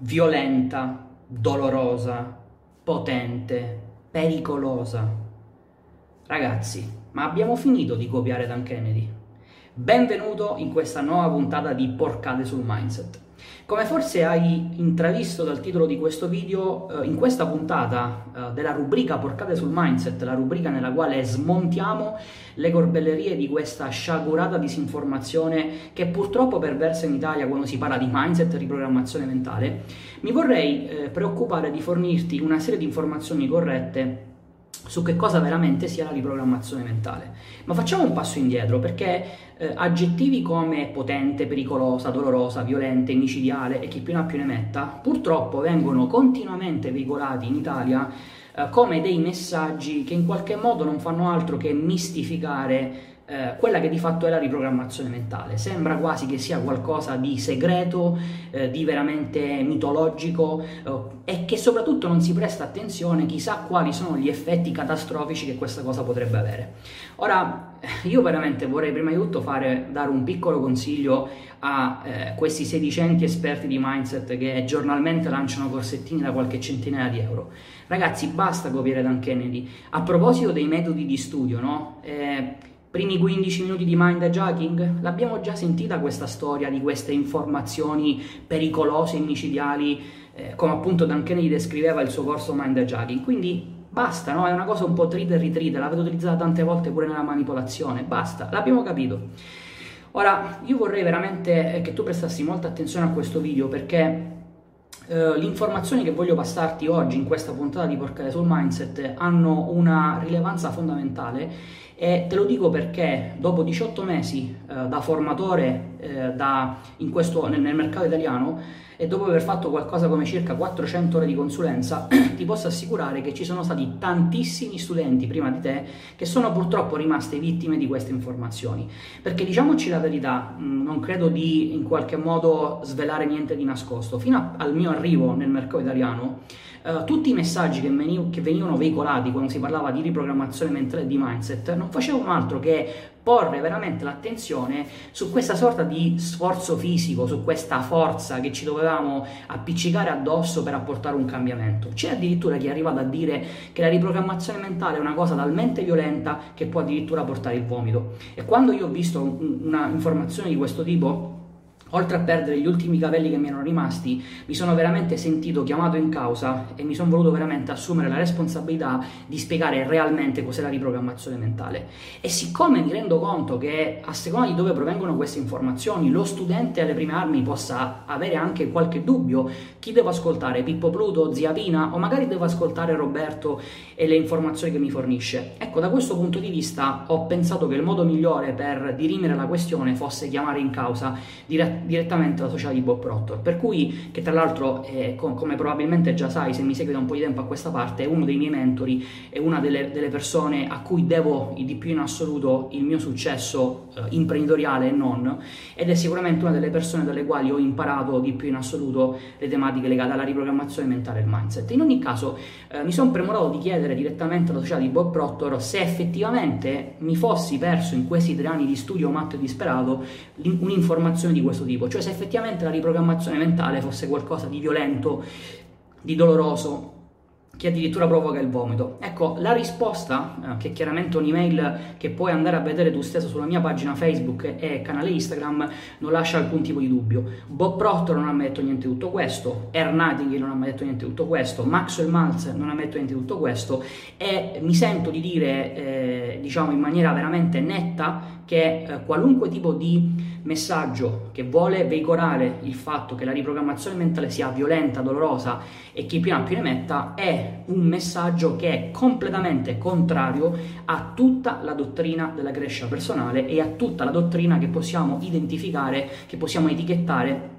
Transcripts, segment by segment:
violenta, dolorosa, potente, pericolosa. Ragazzi, ma abbiamo finito di copiare Dan Kennedy? Benvenuto in questa nuova puntata di Porcate sul Mindset. Come forse hai intravisto dal titolo di questo video, eh, in questa puntata eh, della rubrica Porcate sul Mindset, la rubrica nella quale smontiamo le corbellerie di questa sciagurata disinformazione che purtroppo perversa in Italia quando si parla di mindset e riprogrammazione mentale, mi vorrei eh, preoccupare di fornirti una serie di informazioni corrette su che cosa veramente sia la riprogrammazione mentale. Ma facciamo un passo indietro perché eh, aggettivi come potente, pericolosa, dolorosa, violenta, micidiale e chi più ne ha più ne metta, purtroppo vengono continuamente veicolati in Italia eh, come dei messaggi che in qualche modo non fanno altro che mistificare eh, quella che di fatto è la riprogrammazione mentale. Sembra quasi che sia qualcosa di segreto, eh, di veramente mitologico eh, e che soprattutto non si presta attenzione chissà quali sono gli effetti catastrofici che questa cosa potrebbe avere. Ora, io veramente vorrei prima di tutto fare, dare un piccolo consiglio a eh, questi sedicenti esperti di mindset che giornalmente lanciano corsettini da qualche centinaia di euro. Ragazzi, basta copiare Dan Kennedy. A proposito dei metodi di studio, no? Primi 15 minuti di mind hijacking? L'abbiamo già sentita questa storia di queste informazioni pericolose e micidiali, eh, come appunto Dan Kennedy descriveva il suo corso mind hijacking. Quindi basta, no? È una cosa un po' trita e ritrita, l'avete utilizzata tante volte pure nella manipolazione, basta, l'abbiamo capito. Ora, io vorrei veramente eh, che tu prestassi molta attenzione a questo video perché Le informazioni che voglio passarti oggi in questa puntata di Porcare sul Mindset hanno una rilevanza fondamentale e te lo dico perché dopo 18 mesi uh, da formatore uh, da, questo, nel, nel mercato italiano e dopo aver fatto qualcosa come circa 400 ore di consulenza, ti posso assicurare che ci sono stati tantissimi studenti prima di te che sono purtroppo rimaste vittime di queste informazioni. Perché diciamoci la verità, mm, non credo di in qualche modo svelare niente di nascosto. Fino al mio arrivo nel mercato italiano, Uh, tutti i messaggi che, veniv- che, venivano veicolati quando si parlava di riprogrammazione mentale e di mindset non facevano altro che porre veramente l'attenzione su questa sorta di sforzo fisico, su questa forza che ci dovevamo appiccicare addosso per apportare un cambiamento. C'è addirittura chi è arrivato a dire che la riprogrammazione mentale è una cosa talmente violenta che può addirittura portare il vomito. E quando io ho visto una informazione di questo tipo, Oltre a perdere gli ultimi capelli che mi erano rimasti, mi sono veramente sentito chiamato in causa e mi sono voluto veramente assumere la responsabilità di spiegare realmente cos'è la riprogrammazione mentale. E siccome mi rendo conto che a seconda di dove provengono queste informazioni, lo studente alle prime armi possa avere anche qualche dubbio, chi devo ascoltare? Pippo Pluto, Zia Pina o magari devo ascoltare Roberto e le informazioni che mi fornisce? Ecco, da questo punto di vista ho pensato che il modo migliore per dirimere la questione fosse chiamare in causa direttamente direttamente alla società di Bob Proctor, per cui, che tra l'altro, eh, com- come probabilmente già sai se mi segui da un po' di tempo a questa parte, è uno dei miei mentori, è una delle, delle persone a cui devo di più in assoluto il mio successo eh, imprenditoriale e non, ed è sicuramente una delle persone dalle quali ho imparato di più in assoluto le tematiche legate alla riprogrammazione mentale e al mindset. In ogni caso, eh, mi sono premorato di chiedere direttamente alla società di Bob Proctor se effettivamente mi fossi perso in questi tre anni di studio matto e disperato un'informazione di questo tipo, cioè se effettivamente la riprogrammazione mentale fosse qualcosa di violento, di doloroso, che addirittura provoca il vomito. Ecco, la risposta, eh, che è chiaramente un'email che puoi andare a vedere tu stesso sulla mia pagina Facebook e canale Instagram, non lascia alcun tipo di dubbio. Bob Proctor non ha mai detto niente di tutto questo, Nightingale non ha mai detto niente di tutto questo, Maxwell Maltz non ha mai detto niente di tutto questo e mi sento di dire, eh, diciamo in maniera veramente netta, che eh, qualunque tipo di messaggio che vuole veicolare il fatto che la riprogrammazione mentale sia violenta, dolorosa e chi più più ne metta è un messaggio che è completamente contrario a tutta la dottrina della crescita personale e a tutta la dottrina che possiamo identificare, che possiamo etichettare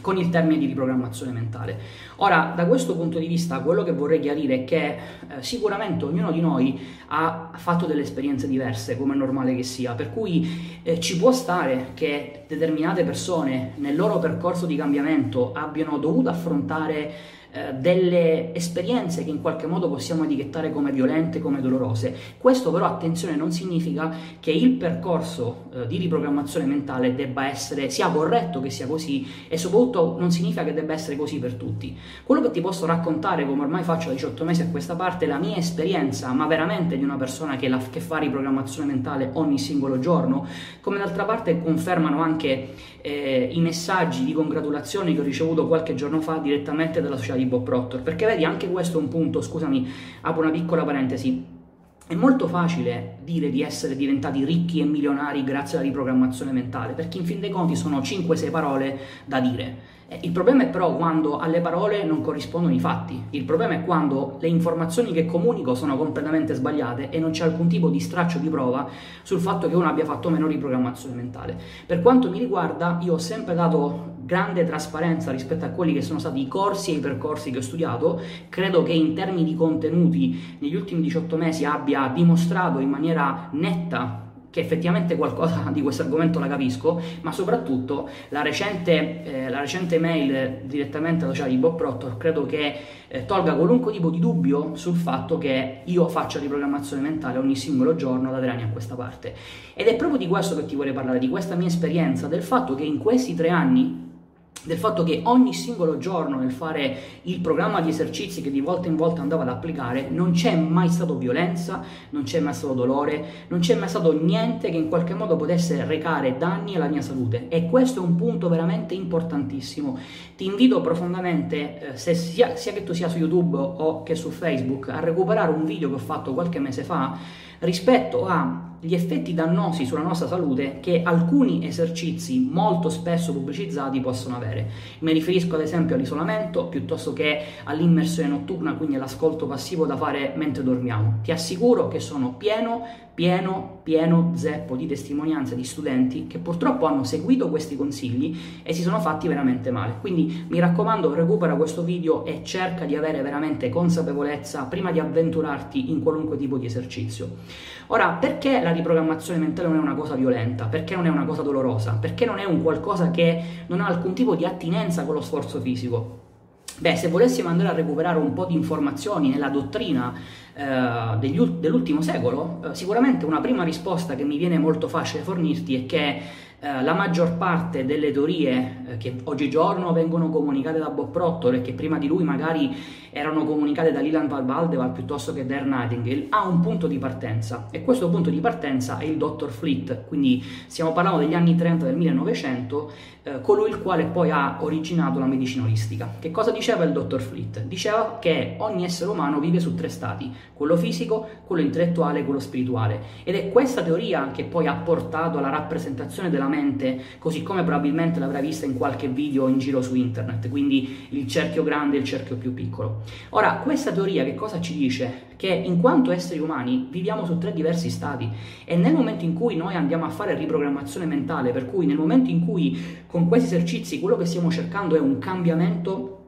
con il termine di riprogrammazione mentale. Ora, da questo punto di vista, quello che vorrei chiarire è che eh, sicuramente ognuno di noi ha fatto delle esperienze diverse, come è normale che sia, per cui eh, ci può stare che determinate persone nel loro percorso di cambiamento abbiano dovuto affrontare eh, delle esperienze che in qualche modo possiamo etichettare come violente, come dolorose. Questo però, attenzione, non significa che il percorso eh, di riprogrammazione mentale debba essere, sia corretto che sia così e soprattutto non significa che debba essere così per tutti. Quello che ti posso raccontare, come ormai faccio da 18 mesi a questa parte, è la mia esperienza, ma veramente di una persona che, la, che fa riprogrammazione mentale ogni singolo giorno, come d'altra parte confermano anche eh, i messaggi di congratulazioni che ho ricevuto qualche giorno fa direttamente dalla società di Bob Proctor, perché vedi anche questo è un punto, scusami, apro una piccola parentesi. È molto facile dire di essere diventati ricchi e milionari grazie alla riprogrammazione mentale, perché in fin dei conti sono 5-6 parole da dire. Eh, il problema è però quando alle parole non corrispondono i fatti. Il problema è quando le informazioni che comunico sono completamente sbagliate e non c'è alcun tipo di straccio di prova sul fatto che uno abbia fatto meno riprogrammazione mentale. Per quanto mi riguarda, io ho sempre dato grande trasparenza rispetto a quelli che sono stati i corsi e i percorsi che ho studiato. Credo che in termini di contenuti negli ultimi 18 mesi abbia dimostrato in maniera netta che effettivamente qualcosa di questo argomento la capisco, ma soprattutto la recente, eh, la recente mail direttamente alla di Bob Proctor credo che eh, tolga qualunque tipo di dubbio sul fatto che io faccia riprogrammazione mentale ogni singolo giorno da tre anni a questa parte. Ed è proprio di questo che ti vorrei parlare, di questa mia esperienza, del fatto che in questi tre anni del fatto che ogni singolo giorno nel fare il programma di esercizi che di volta in volta andavo ad applicare non c'è mai stato violenza, non c'è mai stato dolore, non c'è mai stato niente che in qualche modo potesse recare danni alla mia salute e questo è un punto veramente importantissimo. Ti invito profondamente, eh, sia, sia che tu sia su YouTube o che su Facebook, a recuperare un video che ho fatto qualche mese fa rispetto agli effetti dannosi sulla nostra salute che alcuni esercizi molto spesso pubblicizzati possono avere. Mi riferisco ad esempio all'isolamento piuttosto che all'immersione notturna, quindi all'ascolto passivo da fare mentre dormiamo. Ti assicuro che sono pieno, pieno, pieno zeppo di testimonianze di studenti che purtroppo hanno seguito questi consigli e si sono fatti veramente male. Quindi mi raccomando, recupera questo video e cerca di avere veramente consapevolezza prima di avventurarti in qualunque tipo di esercizio. Ora, perché la riprogrammazione mentale non è una cosa violenta? Perché non è una cosa dolorosa? Perché non è un qualcosa che non ha alcun tipo di attinenza con lo sforzo fisico? Beh, se volessimo andare a recuperare un po' di informazioni nella dottrina eh, degli, dell'ultimo secolo, eh, sicuramente una prima risposta che mi viene molto facile fornirti è che eh, la maggior parte delle teorie eh, che oggigiorno vengono comunicate da Bob Proctor e che prima di lui magari erano comunicate da Leland Van Valdeval piuttosto che da Ern Nightingale ha un punto di partenza e questo punto di partenza è il Dr. Fleet, quindi stiamo parlando degli anni 30 del 1900, eh, colui il quale poi ha originato la medicina olistica. Che cosa diceva il Dr. Fleet? Diceva che ogni essere umano vive su tre stati, quello fisico, quello intellettuale e quello spirituale ed è questa teoria che poi ha portato alla rappresentazione della mente, così come probabilmente l'avrai vista in qualche video in giro su internet, quindi il cerchio grande e il cerchio più piccolo. Ora, questa teoria che cosa ci dice? Che in quanto esseri umani viviamo su tre diversi stati e nel momento in cui noi andiamo a fare riprogrammazione mentale, per cui nel momento in cui con questi esercizi quello che stiamo cercando è un cambiamento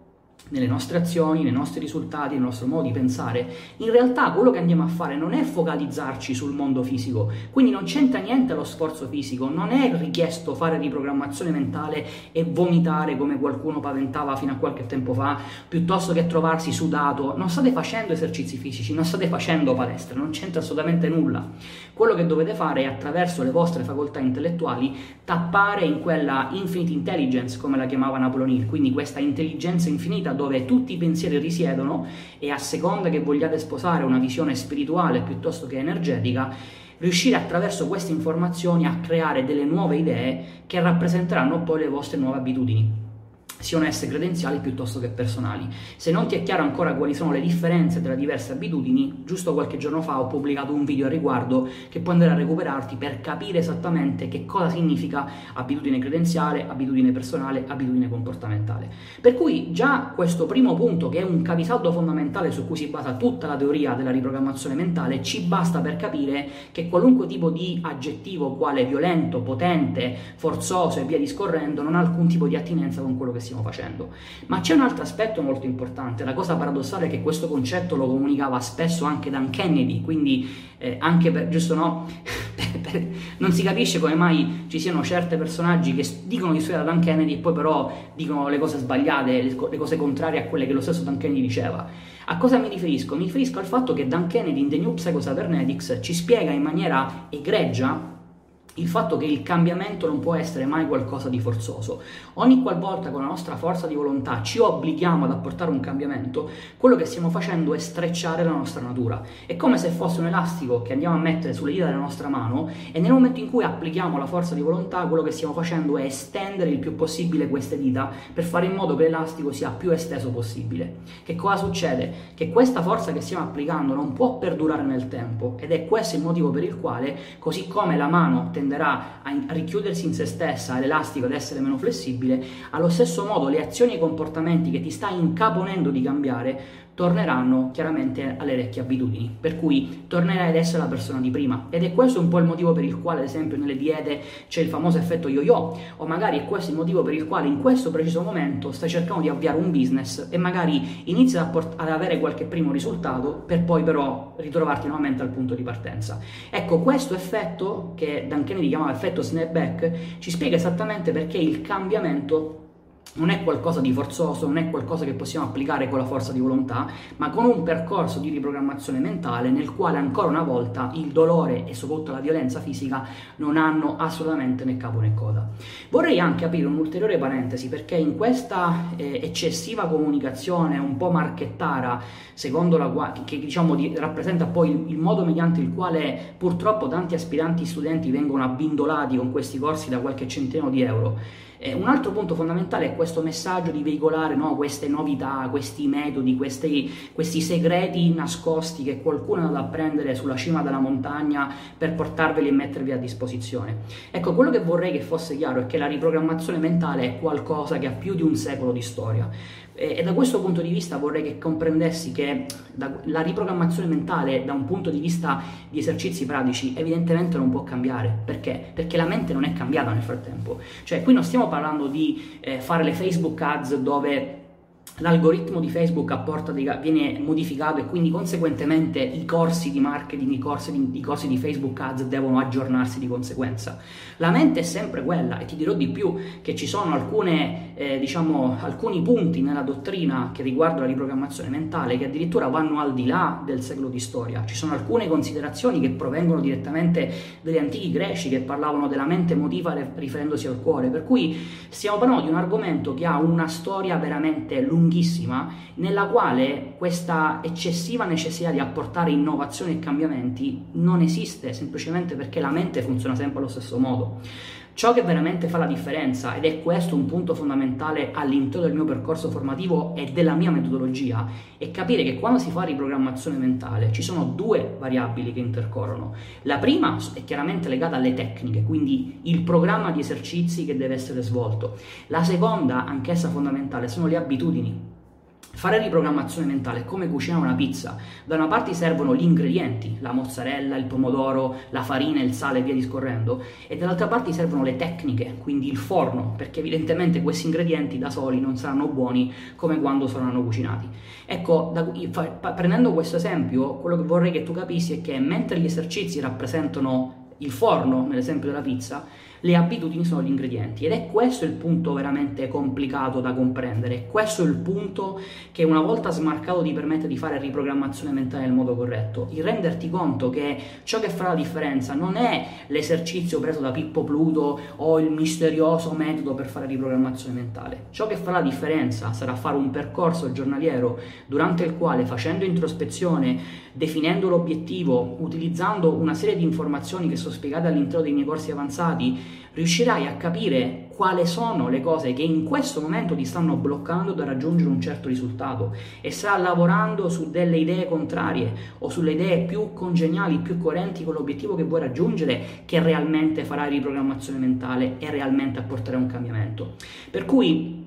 nelle nostre azioni, nei nostri risultati, nel nostro modo di pensare, in realtà quello che andiamo a fare non è focalizzarci sul mondo fisico, quindi non c'entra niente lo sforzo fisico, non è richiesto fare riprogrammazione mentale e vomitare come qualcuno paventava fino a qualche tempo fa, piuttosto che trovarsi sudato, non state facendo esercizi fisici, non state facendo palestra, non c'entra assolutamente nulla. Quello che dovete fare è attraverso le vostre facoltà intellettuali tappare in quella infinite intelligence, come la chiamava Napoleon Hill, quindi questa intelligenza infinita dove tutti i pensieri risiedono e a seconda che vogliate sposare una visione spirituale piuttosto che energetica, riuscire attraverso queste informazioni a creare delle nuove idee che rappresenteranno poi le vostre nuove abitudini siano esse credenziali piuttosto che personali. Se non ti è chiaro ancora quali sono le differenze tra diverse abitudini, giusto qualche giorno fa ho pubblicato un video a riguardo che puoi andare a recuperarti per capire esattamente che cosa significa abitudine credenziale, abitudine personale, abitudine comportamentale. Per cui già questo primo punto, che è un capisaldo fondamentale su cui si basa tutta la teoria della riprogrammazione mentale, ci basta per capire che qualunque tipo di aggettivo, quale violento, potente, forzoso e via discorrendo, non ha alcun tipo di attinenza con quello che si stiamo facendo. Ma c'è un altro aspetto molto importante, la cosa paradossale è che questo concetto lo comunicava spesso anche Dan Kennedy, quindi eh, anche per, giusto no, non si capisce come mai ci siano certi personaggi che dicono di studiare Dan Kennedy e poi però dicono le cose sbagliate, le cose contrarie a quelle che lo stesso Dan Kennedy diceva. A cosa mi riferisco? Mi riferisco al fatto che Dan Kennedy in The New Psycho Cybernetics ci spiega in maniera egregia il fatto che il cambiamento non può essere mai qualcosa di forzoso. Ogni qualvolta con la nostra forza di volontà ci obblighiamo ad apportare un cambiamento, quello che stiamo facendo è strecciare la nostra natura. È come se fosse un elastico che andiamo a mettere sulle dita della nostra mano e nel momento in cui applichiamo la forza di volontà, quello che stiamo facendo è estendere il più possibile queste dita per fare in modo che l'elastico sia più esteso possibile. Che cosa succede? Che questa forza che stiamo applicando non può perdurare nel tempo ed è questo il motivo per il quale, così come la mano tenderà a richiudersi in se stessa, l'elastico ad essere meno flessibile, allo stesso modo le azioni e i comportamenti che ti stai incaponendo di cambiare torneranno chiaramente alle vecchie abitudini, per cui tornerai ad essere la persona di prima. Ed è questo un po' il motivo per il quale, ad esempio, nelle diete c'è il famoso effetto yo-yo, o magari è questo il motivo per il quale in questo preciso momento stai cercando di avviare un business e magari inizi ad, apport- ad avere qualche primo risultato, per poi però ritrovarti nuovamente al punto di partenza. Ecco, questo effetto, che Dan Kennedy chiamava effetto snapback, ci spiega esattamente perché il cambiamento non è qualcosa di forzoso, non è qualcosa che possiamo applicare con la forza di volontà, ma con un percorso di riprogrammazione mentale nel quale ancora una volta il dolore e soprattutto la violenza fisica non hanno assolutamente né capo né coda. Vorrei anche aprire un'ulteriore parentesi perché in questa eh, eccessiva comunicazione un po' marchettara, secondo la che diciamo di, rappresenta poi il, il modo mediante il quale purtroppo tanti aspiranti studenti vengono abbindolati con questi corsi da qualche centinaio di euro, eh, un altro punto fondamentale è questo messaggio di veicolare no, queste novità, questi metodi, questi, questi, segreti nascosti che qualcuno è andato a prendere sulla cima della montagna per portarveli e mettervi a disposizione. Ecco, quello che vorrei che fosse chiaro è che la riprogrammazione mentale è qualcosa che ha più di un secolo di storia. E da questo punto di vista vorrei che comprendessi che la riprogrammazione mentale da un punto di vista di esercizi pratici evidentemente non può cambiare. Perché? Perché la mente non è cambiata nel frattempo. Cioè qui non stiamo parlando di eh, fare le Facebook ads dove l'algoritmo di Facebook dei, viene modificato e quindi conseguentemente i corsi di marketing, i corsi di, i corsi di, Facebook Ads devono aggiornarsi di conseguenza. La mente è sempre quella e ti dirò di più che ci sono alcune, eh, diciamo, alcuni punti nella dottrina che riguardano la riprogrammazione mentale che addirittura vanno al di là del secolo di storia. Ci sono alcune considerazioni che provengono direttamente dagli antichi greci che parlavano della mente emotiva riferendosi al cuore, per cui stiamo parlando di un argomento che ha una storia veramente lunga lunghissima nella quale questa eccessiva necessità di apportare innovazioni e cambiamenti non esiste semplicemente perché la mente funziona sempre allo stesso modo. Ciò che veramente fa la differenza, ed è questo un punto fondamentale all'interno del mio percorso formativo e della mia metodologia, è capire che quando si fa riprogrammazione mentale ci sono due variabili che intercorrono. La prima è chiaramente legata alle tecniche, quindi il programma di esercizi che deve essere svolto. La seconda, anch'essa fondamentale, sono le abitudini. Fare riprogrammazione mentale è come cucinare una pizza. Da una parte servono gli ingredienti, la mozzarella, il pomodoro, la farina, il sale e via discorrendo, e dall'altra parte servono le tecniche, quindi il forno, perché evidentemente questi ingredienti da soli non saranno buoni come quando saranno cucinati. Ecco, da, prendendo questo esempio, quello che vorrei che tu capissi è che mentre gli esercizi rappresentano il forno, nell'esempio della pizza, le abitudini sono gli ingredienti. Ed è questo il punto veramente complicato da comprendere, questo è il punto che una volta smarcato ti permette di fare riprogrammazione mentale nel modo corretto, il renderti conto che ciò che fa la differenza non è l'esercizio preso da Pippo Pluto o il misterioso metodo per fare riprogrammazione mentale, ciò che fa la differenza sarà fare un percorso giornaliero durante il quale facendo introspezione, definendo l'obiettivo, utilizzando una serie di informazioni che sono spiegate all'interno dei miei corsi avanzati, riuscirai a capire quali sono le cose che in questo momento ti stanno bloccando da raggiungere un certo risultato e sta lavorando su delle idee contrarie o sulle idee più congeniali, più coerenti con l'obiettivo che vuoi raggiungere che realmente farai riprogrammazione mentale e realmente apporterà un cambiamento. Per cui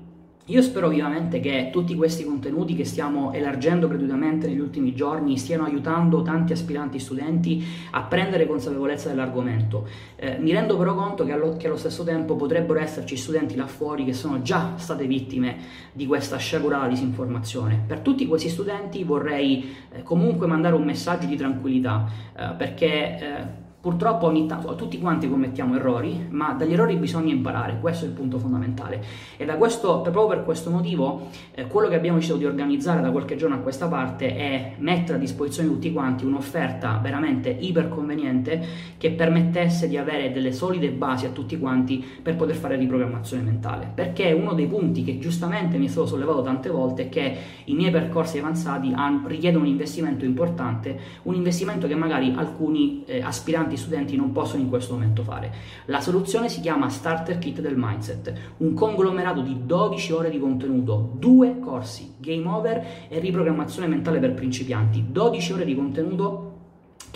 io spero vivamente che tutti questi contenuti che stiamo elargendo gratuitamente negli ultimi giorni stiano aiutando tanti aspiranti studenti a prendere consapevolezza dell'argomento. Eh, mi rendo però conto che allo, che allo, stesso tempo potrebbero esserci studenti là fuori che sono già state vittime di questa sciagurata disinformazione. Per tutti questi studenti vorrei eh, comunque mandare un messaggio di tranquillità eh, perché eh, Purtroppo ogni tanto tutti quanti commettiamo errori, ma dagli errori bisogna imparare, questo è il punto fondamentale. E questo, proprio per questo motivo, eh, quello che abbiamo deciso di organizzare da qualche giorno a questa parte è mettere a disposizione di tutti quanti un'offerta veramente iper conveniente che permettesse di avere delle solide basi a tutti quanti per poter fare riprogrammazione mentale. Perché uno dei punti che giustamente mi stato sollevato tante volte è che i miei percorsi avanzati richiedono un investimento importante, un investimento che magari alcuni eh, aspiranti studenti non possono in questo momento fare. La soluzione si chiama Starter Kit del Mindset, un conglomerato di 12 ore di contenuto, due corsi, Game Over e riprogrammazione mentale per principianti, 12 ore di contenuto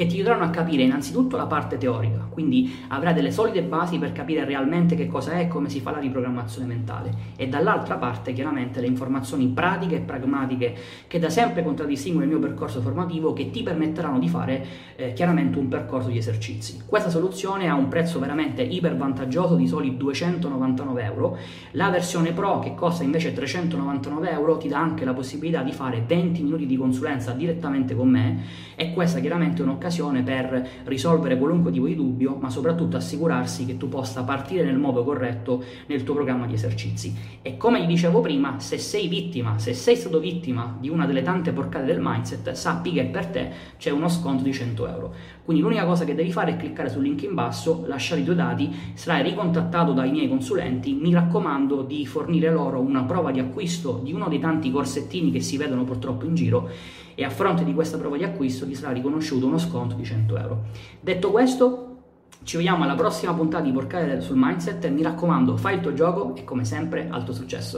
che ti aiuteranno a capire innanzitutto la parte teorica, quindi avrai delle solide basi per capire realmente che cosa è e come si fa la riprogrammazione mentale e dall'altra parte chiaramente le informazioni pratiche e pragmatiche che da sempre contraddistinguono il mio percorso formativo che ti permetteranno di fare eh, chiaramente un percorso di esercizi. Questa soluzione ha un prezzo veramente iper vantaggioso di soli 299 euro, la versione Pro che costa invece 399 euro ti dà anche la possibilità di fare 20 minuti di consulenza direttamente con me e questa chiaramente è un'occasione un'occasione per risolvere qualunque tipo di dubbio, ma soprattutto assicurarsi che tu possa partire nel modo corretto nel tuo programma di esercizi. E come gli dicevo prima, se sei vittima, se sei stato vittima di una delle tante porcate del mindset, sappi che per te c'è uno sconto di 100 euro. Quindi l'unica cosa che devi fare è cliccare sul link in basso, lasciare i tuoi dati, sarai ricontattato dai miei consulenti, mi raccomando di fornire loro una prova di acquisto di uno dei tanti corsettini che si vedono purtroppo in giro e a fronte di questa prova di acquisto ti sarà riconosciuto uno sconto di 100 euro. Detto questo, ci vediamo alla prossima puntata di Porcare sul Mindset, mi raccomando, fai il tuo gioco e come sempre alto successo.